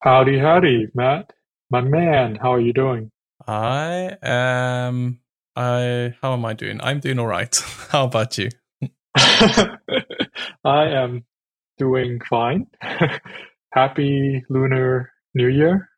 Howdy, howdy, Matt. My man, how are you doing? I am. I. How am I doing? I'm doing all right. How about you? I am doing fine. Happy Lunar New Year.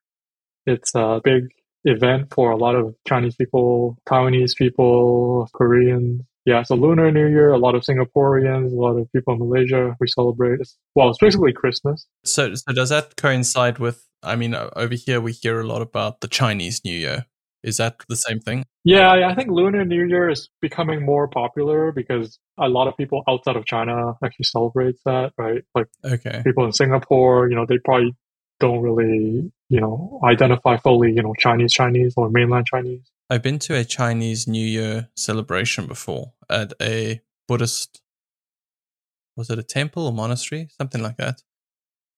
It's a big event for a lot of Chinese people, Taiwanese people, Koreans. Yeah, it's a Lunar New Year. A lot of Singaporeans, a lot of people in Malaysia. We celebrate. Well, it's basically Christmas. So, so does that coincide with? I mean, over here we hear a lot about the Chinese New Year. Is that the same thing? Yeah, I think Lunar New Year is becoming more popular because a lot of people outside of China actually celebrate that, right? Like okay. people in Singapore, you know, they probably don't really, you know, identify fully, you know, Chinese Chinese or mainland Chinese. I've been to a Chinese New Year celebration before at a Buddhist was it a temple or monastery? Something like that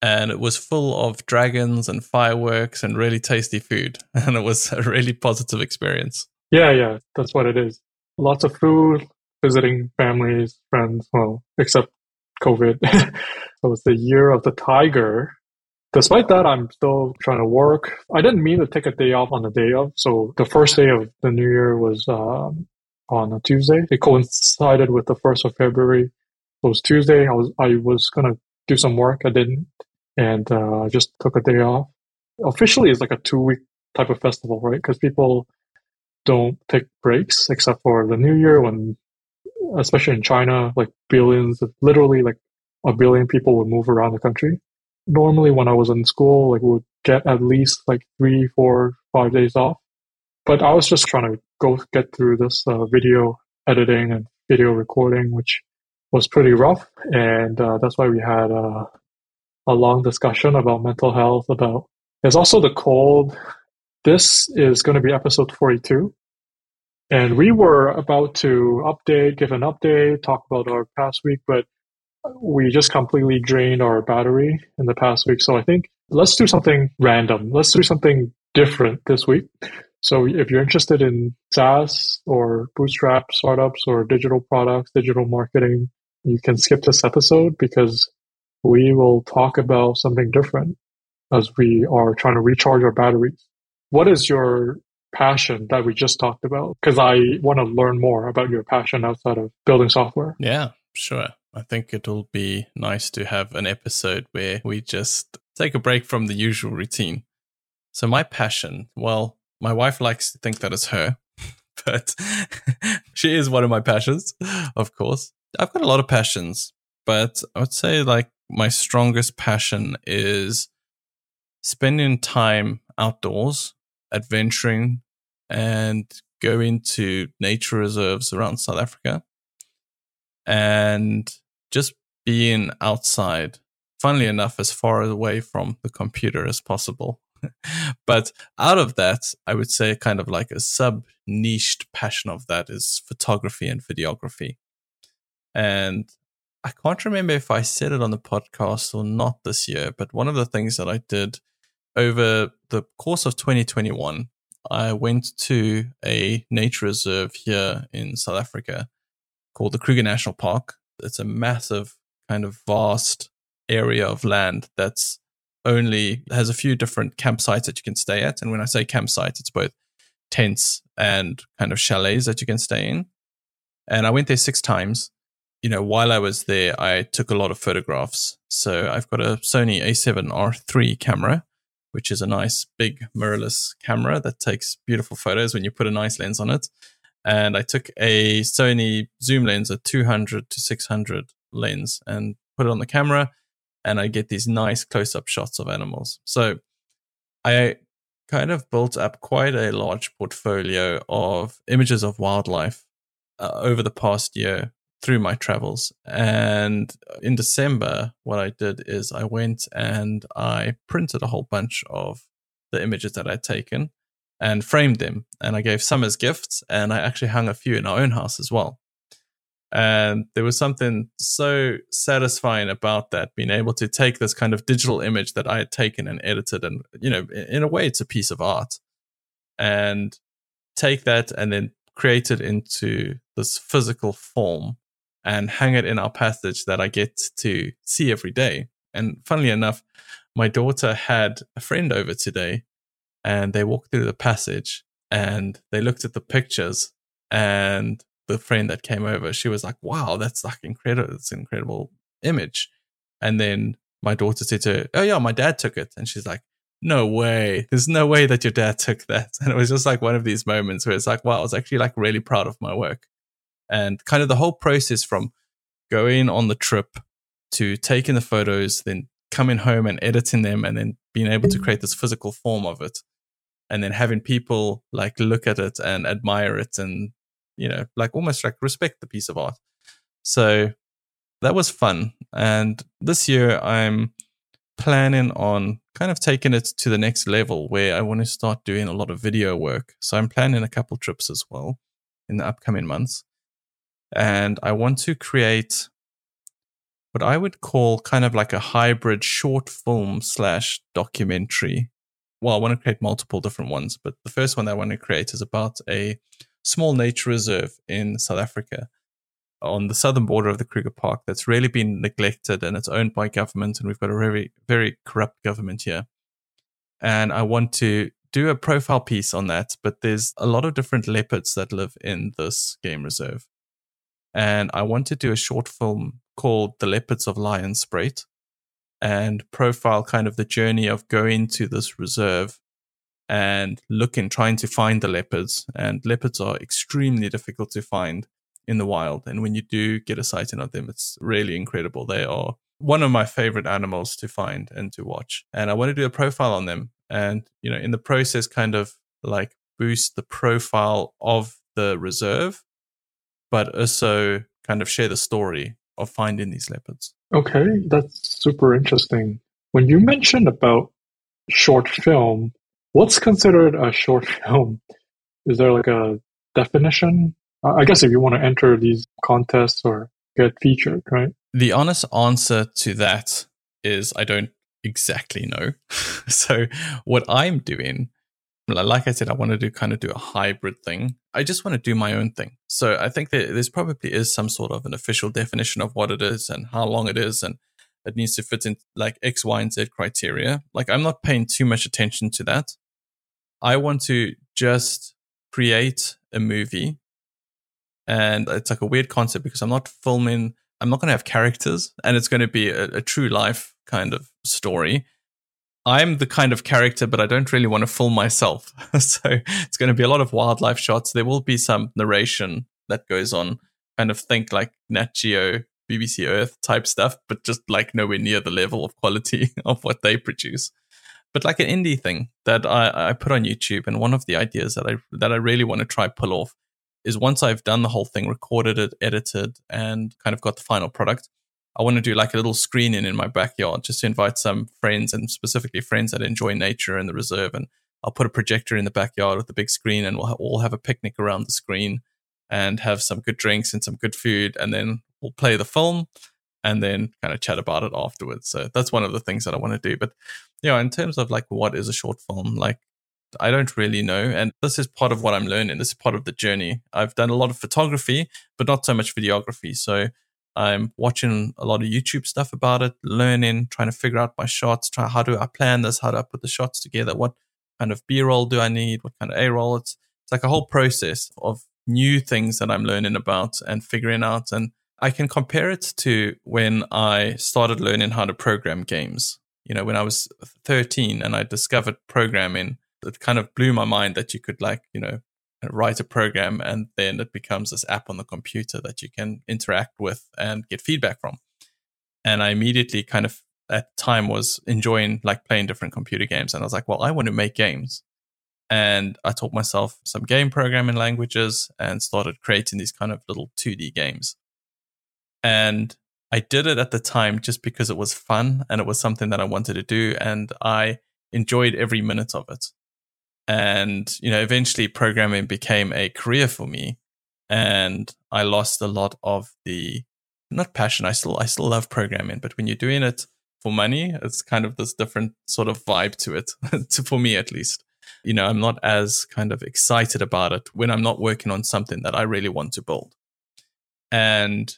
and it was full of dragons and fireworks and really tasty food. And it was a really positive experience. Yeah, yeah, that's what it is. Lots of food, visiting families, friends, well, except COVID. so it's the year of the tiger. Despite that, I'm still trying to work. I didn't mean to take a day off on the day of. So the first day of the new year was um, on a Tuesday. It coincided with the first of February. It was Tuesday. I was I was gonna do some work. I didn't and uh, just took a day off. Officially, it's like a two week type of festival, right? Because people don't take breaks except for the New Year when, especially in China, like billions, literally like a billion people would move around the country. Normally, when I was in school, like would get at least like three, four, five days off. But I was just trying to go get through this uh, video editing and video recording, which was pretty rough, and uh, that's why we had uh, a long discussion about mental health. About there's also the cold. This is going to be episode 42. And we were about to update, give an update, talk about our past week, but we just completely drained our battery in the past week. So I think let's do something random. Let's do something different this week. So if you're interested in SaaS or bootstrap startups or digital products, digital marketing, you can skip this episode because we will talk about something different as we are trying to recharge our batteries. What is your passion that we just talked about? Because I want to learn more about your passion outside of building software. Yeah, sure. I think it'll be nice to have an episode where we just take a break from the usual routine. So, my passion, well, my wife likes to think that it's her, but she is one of my passions, of course. I've got a lot of passions, but I would say like my strongest passion is spending time outdoors, adventuring, and going to nature reserves around South Africa and just being outside. Funnily enough, as far away from the computer as possible. but out of that, I would say kind of like a sub niched passion of that is photography and videography. And I can't remember if I said it on the podcast or not this year, but one of the things that I did over the course of 2021, I went to a nature reserve here in South Africa called the Kruger National Park. It's a massive, kind of vast area of land that's only has a few different campsites that you can stay at. And when I say campsites, it's both tents and kind of chalets that you can stay in. And I went there six times you know, while I was there, I took a lot of photographs. So I've got a Sony A7R3 camera, which is a nice big mirrorless camera that takes beautiful photos when you put a nice lens on it. And I took a Sony zoom lens, a 200 to 600 lens, and put it on the camera. And I get these nice close up shots of animals. So I kind of built up quite a large portfolio of images of wildlife uh, over the past year through my travels. And in December, what I did is I went and I printed a whole bunch of the images that I'd taken and framed them. And I gave some as gifts, and I actually hung a few in our own house as well. And there was something so satisfying about that, being able to take this kind of digital image that I had taken and edited. And, you know, in a way, it's a piece of art. And take that and then create it into this physical form and hang it in our passage that I get to see every day. And funnily enough, my daughter had a friend over today and they walked through the passage and they looked at the pictures and the friend that came over, she was like, wow, that's like incredible. It's an incredible image. And then my daughter said to her, oh yeah, my dad took it. And she's like, no way. There's no way that your dad took that. And it was just like one of these moments where it's like, wow, I was actually like really proud of my work. And kind of the whole process from going on the trip to taking the photos, then coming home and editing them, and then being able to create this physical form of it. And then having people like look at it and admire it and, you know, like almost like respect the piece of art. So that was fun. And this year I'm planning on kind of taking it to the next level where I want to start doing a lot of video work. So I'm planning a couple trips as well in the upcoming months. And I want to create what I would call kind of like a hybrid short film slash documentary. Well, I want to create multiple different ones, but the first one I want to create is about a small nature reserve in South Africa on the southern border of the Kruger Park that's really been neglected and it's owned by government. And we've got a very, very corrupt government here. And I want to do a profile piece on that, but there's a lot of different leopards that live in this game reserve. And I want to do a short film called The Leopards of Lionspruit and profile kind of the journey of going to this reserve and looking, trying to find the leopards. And leopards are extremely difficult to find in the wild. And when you do get a sighting of them, it's really incredible. They are one of my favorite animals to find and to watch. And I want to do a profile on them and, you know, in the process, kind of like boost the profile of the reserve, but also kind of share the story of finding these leopards. Okay, that's super interesting. When you mentioned about short film, what's considered a short film? Is there like a definition I guess if you want to enter these contests or get featured, right? The honest answer to that is I don't exactly know. so what I'm doing, like I said, I want to do kind of do a hybrid thing. I just want to do my own thing. So I think that there's probably is some sort of an official definition of what it is and how long it is and it needs to fit in like X, Y, and Z criteria. Like I'm not paying too much attention to that. I want to just create a movie and it's like a weird concept because I'm not filming. I'm not going to have characters, and it's going to be a, a true life kind of story. I'm the kind of character, but I don't really want to fool myself. so it's going to be a lot of wildlife shots. There will be some narration that goes on, kind of think like Nat Geo, BBC Earth type stuff, but just like nowhere near the level of quality of what they produce. But like an indie thing that I, I put on YouTube, and one of the ideas that I that I really want to try pull off is once I've done the whole thing, recorded it, edited, and kind of got the final product, I want to do like a little screening in my backyard just to invite some friends and specifically friends that enjoy nature and the reserve. And I'll put a projector in the backyard with a big screen and we'll all have a picnic around the screen and have some good drinks and some good food. And then we'll play the film and then kind of chat about it afterwards. So that's one of the things that I want to do. But, you know, in terms of like what is a short film, like I don't really know. And this is part of what I'm learning. This is part of the journey. I've done a lot of photography, but not so much videography. So I'm watching a lot of YouTube stuff about it, learning, trying to figure out my shots, try how do I plan this, how do I put the shots together, what kind of B roll do I need, what kind of A roll. It's it's like a whole process of new things that I'm learning about and figuring out. And I can compare it to when I started learning how to program games. You know, when I was 13 and I discovered programming it kind of blew my mind that you could like you know write a program and then it becomes this app on the computer that you can interact with and get feedback from. And i immediately kind of at time was enjoying like playing different computer games. And i was like well i want to make games. And i taught myself some game programming languages and started creating these kind of little 2d games. And i did it at the time just because it was fun and it was something that i wanted to do. And i enjoyed every minute of it and you know eventually programming became a career for me. And i lost a lot of the not passion i still i still love programming but when you're doing it for money it's kind of this different sort of vibe to it to, for me at least. You know i'm not as kind of excited about it when i'm not working on something that i really want to build. And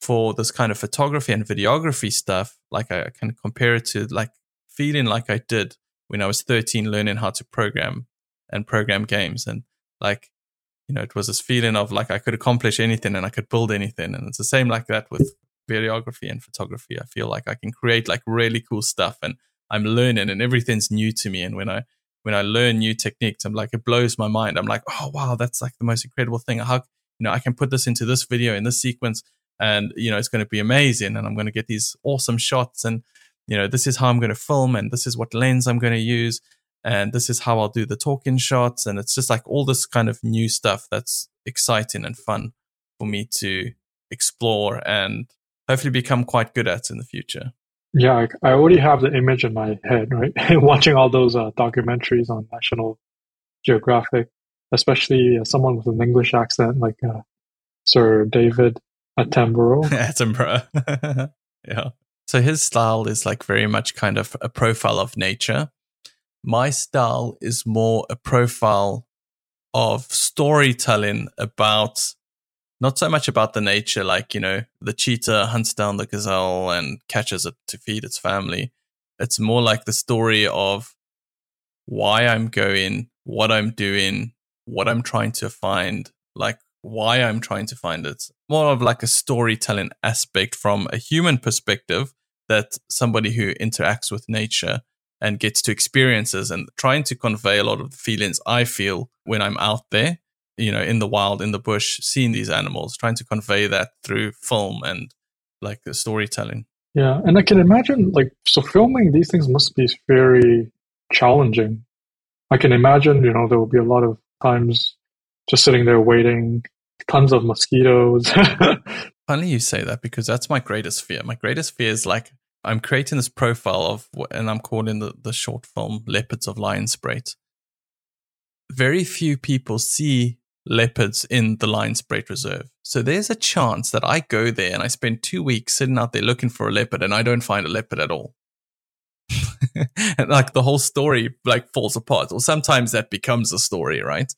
for this kind of photography and videography stuff like i can compare it to like feeling like I did when I was 13 learning how to program and program games. And like, you know, it was this feeling of like I could accomplish anything and I could build anything. And it's the same like that with videography and photography. I feel like I can create like really cool stuff and I'm learning and everything's new to me. And when I, when I learn new techniques, I'm like, it blows my mind. I'm like, oh, wow, that's like the most incredible thing. How, you know, I can put this into this video in this sequence and, you know, it's going to be amazing. And I'm going to get these awesome shots. And, you know, this is how I'm going to film and this is what lens I'm going to use. And this is how I'll do the talking shots. And it's just like all this kind of new stuff that's exciting and fun for me to explore and hopefully become quite good at in the future. Yeah, I already have the image in my head, right? Watching all those uh, documentaries on National Geographic, especially uh, someone with an English accent like uh, Sir David Attenborough. Attenborough. yeah. So his style is like very much kind of a profile of nature. My style is more a profile of storytelling about not so much about the nature, like, you know, the cheetah hunts down the gazelle and catches it to feed its family. It's more like the story of why I'm going, what I'm doing, what I'm trying to find, like why I'm trying to find it. More of like a storytelling aspect from a human perspective that somebody who interacts with nature and gets to experiences and trying to convey a lot of the feelings I feel when I'm out there you know, in the wild, in the bush, seeing these animals, trying to convey that through film and like the storytelling. Yeah, and I can imagine like so filming these things must be very challenging. I can imagine, you know, there will be a lot of times just sitting there waiting, tons of mosquitoes. Funny you say that because that's my greatest fear. My greatest fear is like I'm creating this profile of, and I'm calling the, the short film Leopards of Lionspruit. Very few people see leopards in the Lionspruit Reserve. So there's a chance that I go there and I spend two weeks sitting out there looking for a leopard and I don't find a leopard at all. and like the whole story like falls apart. Or sometimes that becomes a story, right?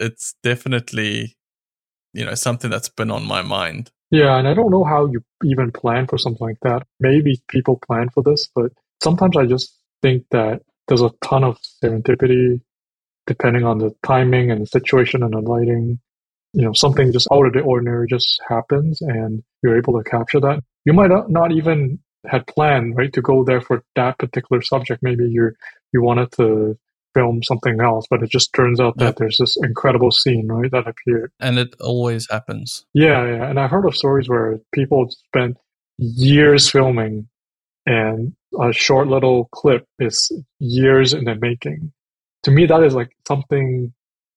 It's definitely, you know, something that's been on my mind. Yeah, and I don't know how you even plan for something like that. Maybe people plan for this, but sometimes I just think that there's a ton of serendipity depending on the timing and the situation and the lighting, you know, something just out of the ordinary just happens and you're able to capture that. You might not even had planned, right, to go there for that particular subject. Maybe you you wanted to film something else, but it just turns out that there's this incredible scene, right, that appeared. And it always happens. Yeah, yeah. And I've heard of stories where people spent years filming and a short little clip is years in the making to me that is like something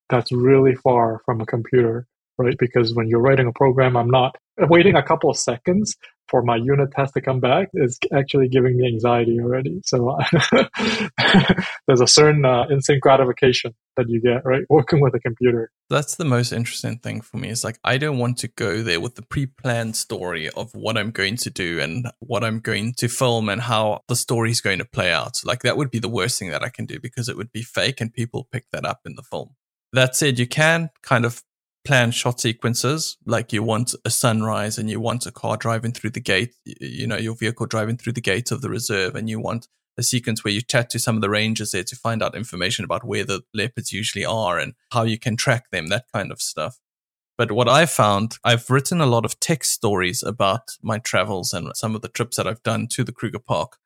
that's really far from a computer right because when you're writing a program i'm not waiting a couple of seconds for my unit test to come back is actually giving me anxiety already. So there's a certain uh, instant gratification that you get, right? Working with a computer. That's the most interesting thing for me. Is like, I don't want to go there with the pre planned story of what I'm going to do and what I'm going to film and how the story is going to play out. Like, that would be the worst thing that I can do because it would be fake and people pick that up in the film. That said, you can kind of plan shot sequences like you want a sunrise and you want a car driving through the gate you know your vehicle driving through the gate of the reserve and you want a sequence where you chat to some of the rangers there to find out information about where the leopards usually are and how you can track them that kind of stuff but what I found, I've written a lot of text stories about my travels and some of the trips that I've done to the Kruger Park.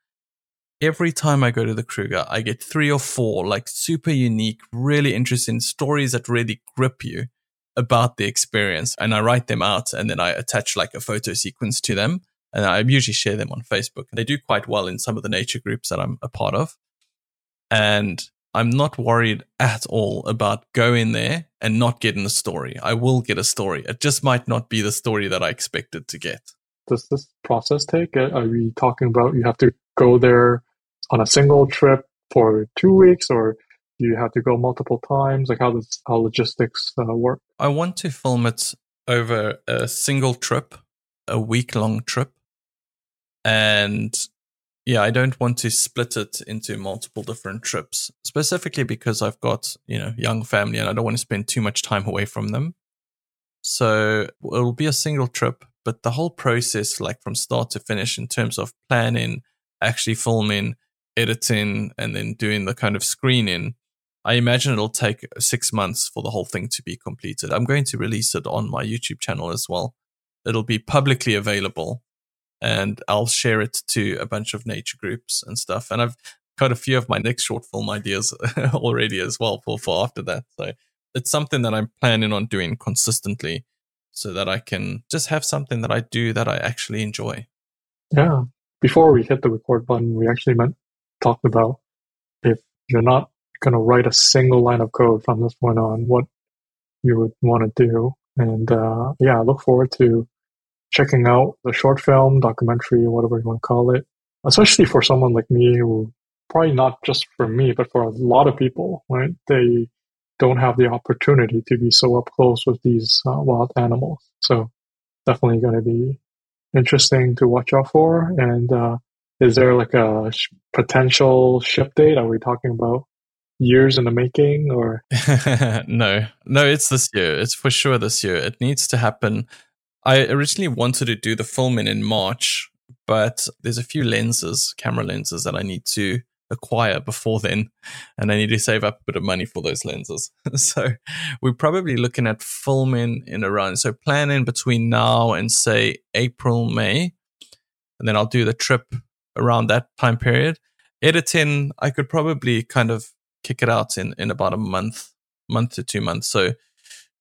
Every time I go to the Kruger, I get three or four like super unique, really interesting stories that really grip you about the experience and I write them out and then I attach like a photo sequence to them. And I usually share them on Facebook. They do quite well in some of the nature groups that I'm a part of. And I'm not worried at all about going there and not getting a story. I will get a story. It just might not be the story that I expected to get. Does this process take? Uh, are we talking about you have to go there on a single trip for two weeks or you have to go multiple times? Like how does how logistics uh, work? I want to film it over a single trip, a week long trip, and yeah, I don't want to split it into multiple different trips, specifically because I've got you know young family and I don't want to spend too much time away from them. So it'll be a single trip, but the whole process, like from start to finish, in terms of planning, actually filming, editing and then doing the kind of screening, I imagine it'll take six months for the whole thing to be completed. I'm going to release it on my YouTube channel as well. It'll be publicly available and I'll share it to a bunch of nature groups and stuff. And I've got a few of my next short film ideas already as well for, for after that. So it's something that I'm planning on doing consistently so that I can just have something that I do that I actually enjoy. Yeah. Before we hit the record button, we actually meant talked about if you're not going to write a single line of code from this point on, what you would want to do. And uh, yeah, I look forward to checking out the short film, documentary, whatever you want to call it, especially for someone like me who probably not just for me, but for a lot of people, right? They don't have the opportunity to be so up close with these uh, wild animals. So definitely going to be interesting to watch out for. And uh, is there like a potential ship date? Are we talking about years in the making or? no, no, it's this year. It's for sure this year. It needs to happen. I originally wanted to do the filming in March, but there's a few lenses, camera lenses that I need to acquire before then, and I need to save up a bit of money for those lenses. so we're probably looking at filming in around so planning between now and say April, May, and then I'll do the trip around that time period. Editing, I could probably kind of kick it out in in about a month, month to two months. So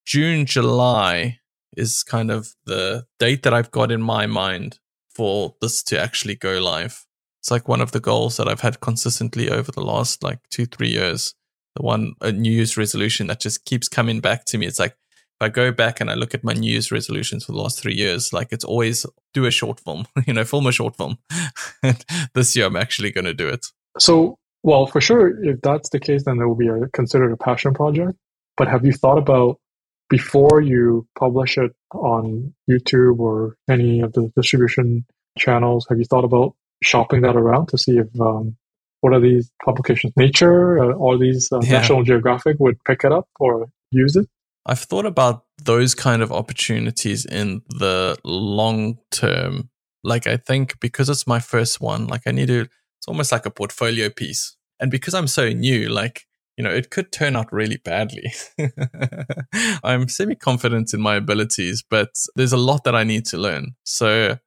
June, July is kind of the date that I've got in my mind for this to actually go live. It's like one of the goals that I've had consistently over the last like two, three years. The one, a New Year's resolution that just keeps coming back to me. It's like, if I go back and I look at my New Year's resolutions for the last three years, like it's always do a short film, you know, film a short film. this year I'm actually going to do it. So, well, for sure, if that's the case, then it will be a, considered a passion project. But have you thought about before you publish it on YouTube or any of the distribution channels? Have you thought about shopping that around to see if um, what are these publications, Nature, uh, all these uh, yeah. National Geographic would pick it up or use it? I've thought about those kind of opportunities in the long term. Like I think because it's my first one, like I need to. It's almost like a portfolio piece, and because I'm so new, like you know, it could turn out really badly. I'm semi confident in my abilities, but there's a lot that I need to learn. So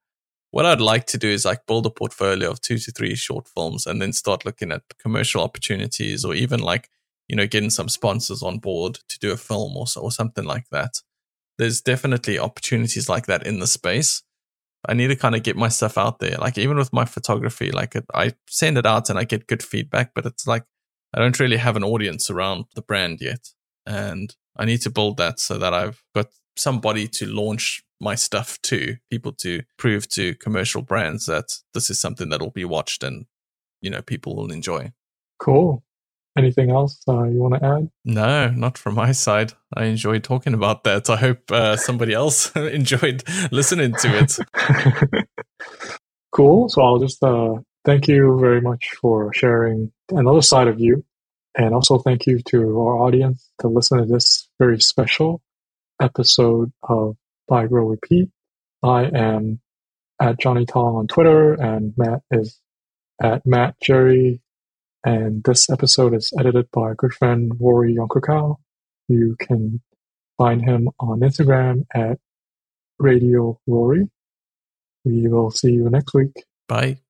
what I'd like to do is like build a portfolio of two to three short films and then start looking at commercial opportunities or even like, you know, getting some sponsors on board to do a film or, so, or something like that. There's definitely opportunities like that in the space. I need to kind of get my stuff out there. Like even with my photography, like I send it out and I get good feedback, but it's like I don't really have an audience around the brand yet. And I need to build that so that I've got somebody to launch my stuff to people to prove to commercial brands that this is something that will be watched and you know people will enjoy cool anything else uh, you want to add? No not from my side. I enjoyed talking about that. I hope uh, somebody else enjoyed listening to it. Cool. So i'll just uh, thank you very much for sharing another side of you. And also thank you to our audience to listen to this very special episode of Buy Grow Repeat. I am at Johnny Tong on Twitter, and Matt is at Matt Jerry. And this episode is edited by our good friend Rory Yonkukau. You can find him on Instagram at Radio Rory. We will see you next week. Bye.